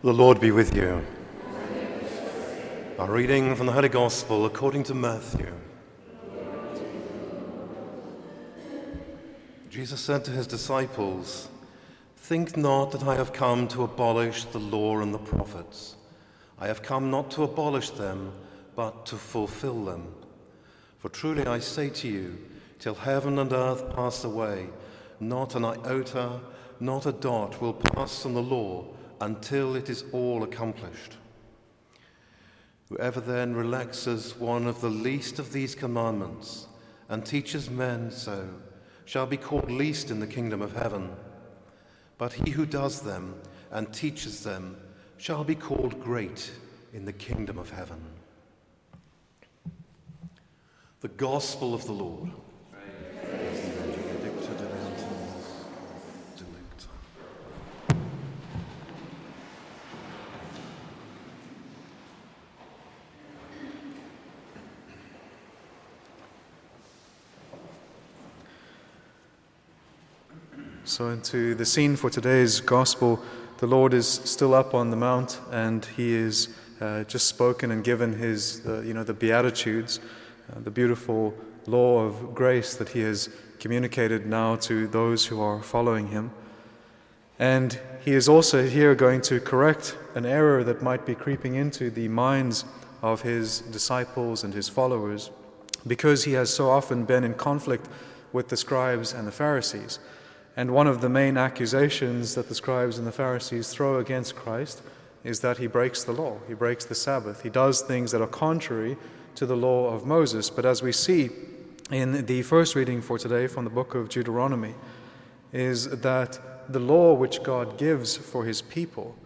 The Lord be with you. A reading from the Holy Gospel according to Matthew. Jesus said to his disciples, Think not that I have come to abolish the law and the prophets. I have come not to abolish them, but to fulfill them. For truly I say to you, till heaven and earth pass away, not an iota, not a dot will pass from the law until it is all accomplished. Whoever then relaxes one of the least of these commandments and teaches men so shall be called least in the kingdom of heaven. But he who does them and teaches them shall be called great in the kingdom of heaven. The Gospel of the Lord. So, into the scene for today's gospel, the Lord is still up on the mount and he is uh, just spoken and given his, uh, you know, the Beatitudes, uh, the beautiful law of grace that he has communicated now to those who are following him. And he is also here going to correct an error that might be creeping into the minds of his disciples and his followers because he has so often been in conflict with the scribes and the Pharisees. And one of the main accusations that the scribes and the Pharisees throw against Christ is that he breaks the law, he breaks the Sabbath, he does things that are contrary to the law of Moses. But as we see in the first reading for today from the book of Deuteronomy, is that the law which God gives for his people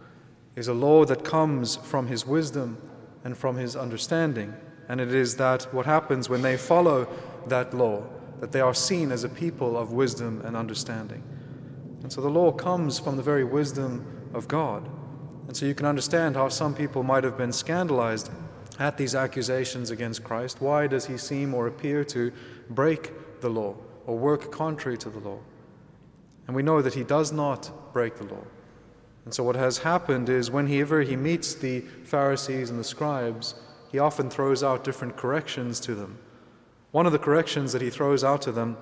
is a law that comes from his wisdom and from his understanding. And it is that what happens when they follow that law that they are seen as a people of wisdom and understanding. And so the law comes from the very wisdom of God. And so you can understand how some people might have been scandalized at these accusations against Christ. Why does he seem or appear to break the law or work contrary to the law? And we know that he does not break the law. And so what has happened is whenever he meets the Pharisees and the scribes, he often throws out different corrections to them. One of the corrections that he throws out to them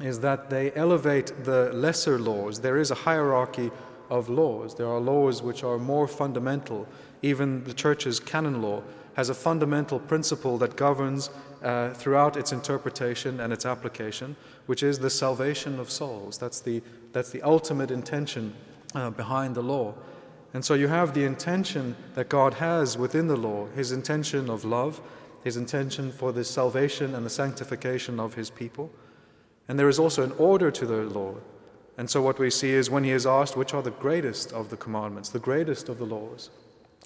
is that they elevate the lesser laws. There is a hierarchy of laws. There are laws which are more fundamental. Even the church's canon law has a fundamental principle that governs uh, throughout its interpretation and its application, which is the salvation of souls. That's the, that's the ultimate intention uh, behind the law. And so you have the intention that God has within the law, his intention of love, his intention for the salvation and the sanctification of his people. And there is also an order to the law. And so what we see is when he is asked, which are the greatest of the commandments, the greatest of the laws?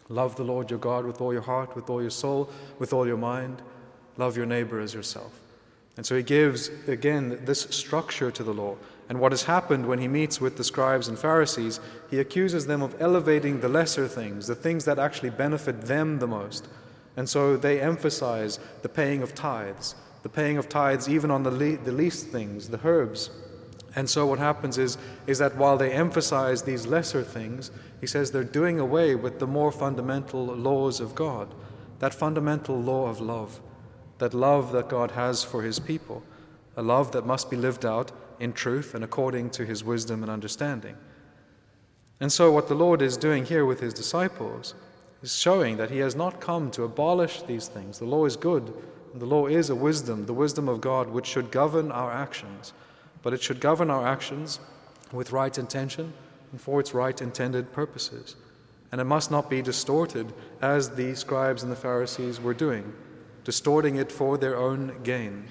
Love the Lord your God with all your heart, with all your soul, with all your mind. Love your neighbor as yourself. And so he gives, again, this structure to the law. And what has happened when he meets with the scribes and Pharisees, he accuses them of elevating the lesser things, the things that actually benefit them the most, and so they emphasize the paying of tithes, the paying of tithes even on the, le- the least things, the herbs. And so what happens is, is that while they emphasize these lesser things, he says they're doing away with the more fundamental laws of God, that fundamental law of love, that love that God has for his people, a love that must be lived out in truth and according to his wisdom and understanding. And so, what the Lord is doing here with his disciples is showing that he has not come to abolish these things. The law is good, the law is a wisdom, the wisdom of God, which should govern our actions. But it should govern our actions with right intention and for its right intended purposes. And it must not be distorted as the scribes and the Pharisees were doing, distorting it for their own gain.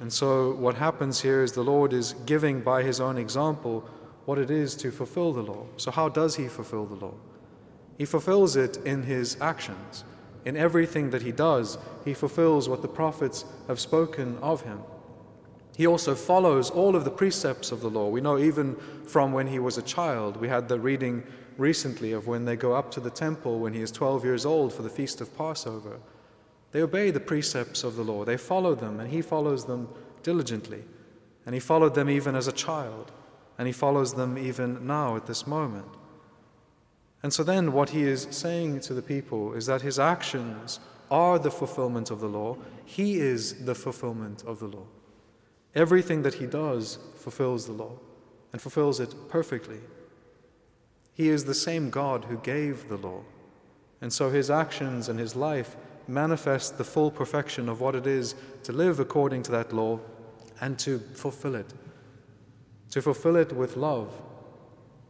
And so, what happens here is the Lord is giving by his own example what it is to fulfill the law. So, how does he fulfill the law? He fulfills it in his actions. In everything that he does, he fulfills what the prophets have spoken of him. He also follows all of the precepts of the law. We know even from when he was a child. We had the reading recently of when they go up to the temple when he is 12 years old for the feast of Passover. They obey the precepts of the law, they follow them, and he follows them diligently. And he followed them even as a child, and he follows them even now at this moment. And so then, what he is saying to the people is that his actions are the fulfillment of the law, he is the fulfillment of the law. Everything that he does fulfills the law and fulfills it perfectly. He is the same God who gave the law. And so his actions and his life manifest the full perfection of what it is to live according to that law and to fulfill it. To fulfill it with love.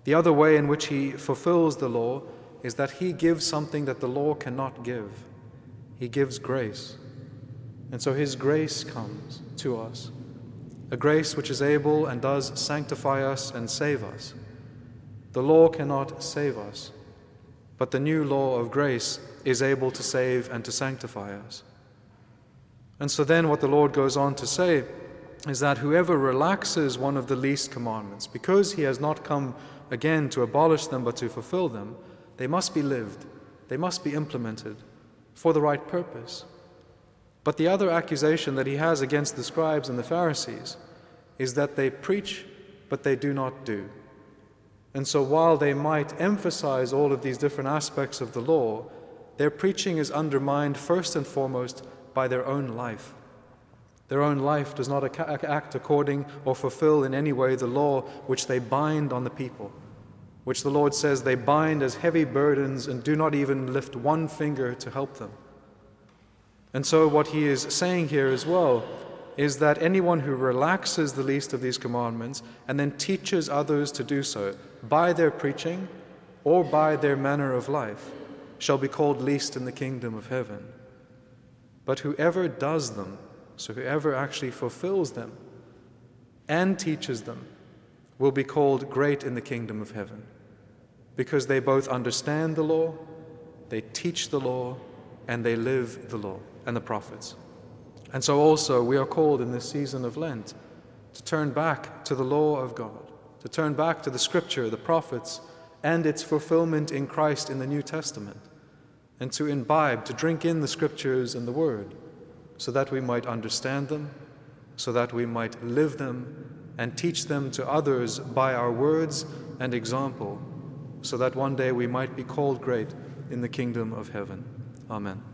The other way in which he fulfills the law is that he gives something that the law cannot give. He gives grace. And so his grace comes to us a grace which is able and does sanctify us and save us. The law cannot save us, but the new law of grace is able to save and to sanctify us. And so then, what the Lord goes on to say is that whoever relaxes one of the least commandments, because he has not come again to abolish them but to fulfill them, they must be lived, they must be implemented for the right purpose. But the other accusation that he has against the scribes and the Pharisees is that they preach, but they do not do. And so, while they might emphasize all of these different aspects of the law, their preaching is undermined first and foremost by their own life. Their own life does not act according or fulfill in any way the law which they bind on the people, which the Lord says they bind as heavy burdens and do not even lift one finger to help them. And so, what he is saying here as well is that anyone who relaxes the least of these commandments and then teaches others to do so by their preaching or by their manner of life shall be called least in the kingdom of heaven. But whoever does them, so whoever actually fulfills them and teaches them, will be called great in the kingdom of heaven because they both understand the law, they teach the law, and they live the law and the prophets. And so also we are called in this season of Lent to turn back to the law of God, to turn back to the scripture, the prophets, and its fulfillment in Christ in the New Testament, and to imbibe, to drink in the scriptures and the word, so that we might understand them, so that we might live them, and teach them to others by our words and example, so that one day we might be called great in the kingdom of heaven. Amen.